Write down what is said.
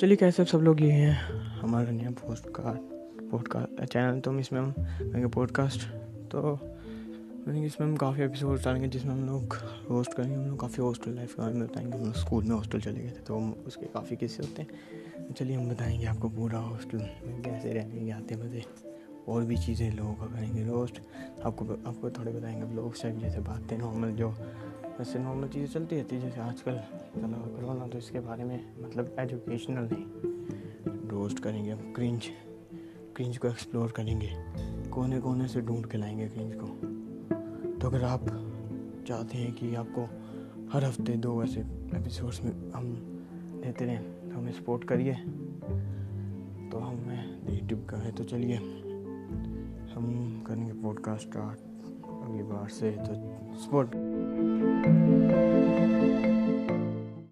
चलिए, कैसे आप सब लोग ये हैं? हमारा नया पोस्ट का पॉडकास्ट चैनल तो हम इसमें हम करेंगे पॉडकास्ट तो इसमें हम काफ़ी एपिसोड डालेंगे जिसमें हम लोग होस्ट करेंगे, हम लोग काफ़ी हॉस्टल लाइफ के बारे में बताएँगे। हम लोग स्कूल में हॉस्टल चले गए थे तो हम उसके काफ़ी किस्से होते हैं। तो चलिए, हम बताएँगे आपको पूरा हॉस्टल में कैसे रहने के आते मज़े और भी चीज़ें लोगों का करेंगे। रोस्ट आपको आपको थोड़े बताएँगे ब्लॉग टाइप जैसे बातें नॉर्मल जो वैसे नॉर्मल चीज़ें चलती रहती है, जैसे आजकल चला कोरोना तो इसके बारे में मतलब एजुकेशनल नहीं। रोस्ट करेंगे हम क्रिंज क्रिंज को एक्सप्लोर करेंगे। कोने कोने से ढूंढ के लाएँगे क्रिंज को। तो अगर आप चाहते हैं कि आपको हर हफ़्ते दो ऐसे एपिसोड्स में हम देते रहें तो हमें सपोर्ट करिए। तो हमें यूट्यूब का है तो चलिए। हम करेंगे पॉडकास्ट स्टार्ट अगली बार से तो सपोर्ट Thank you.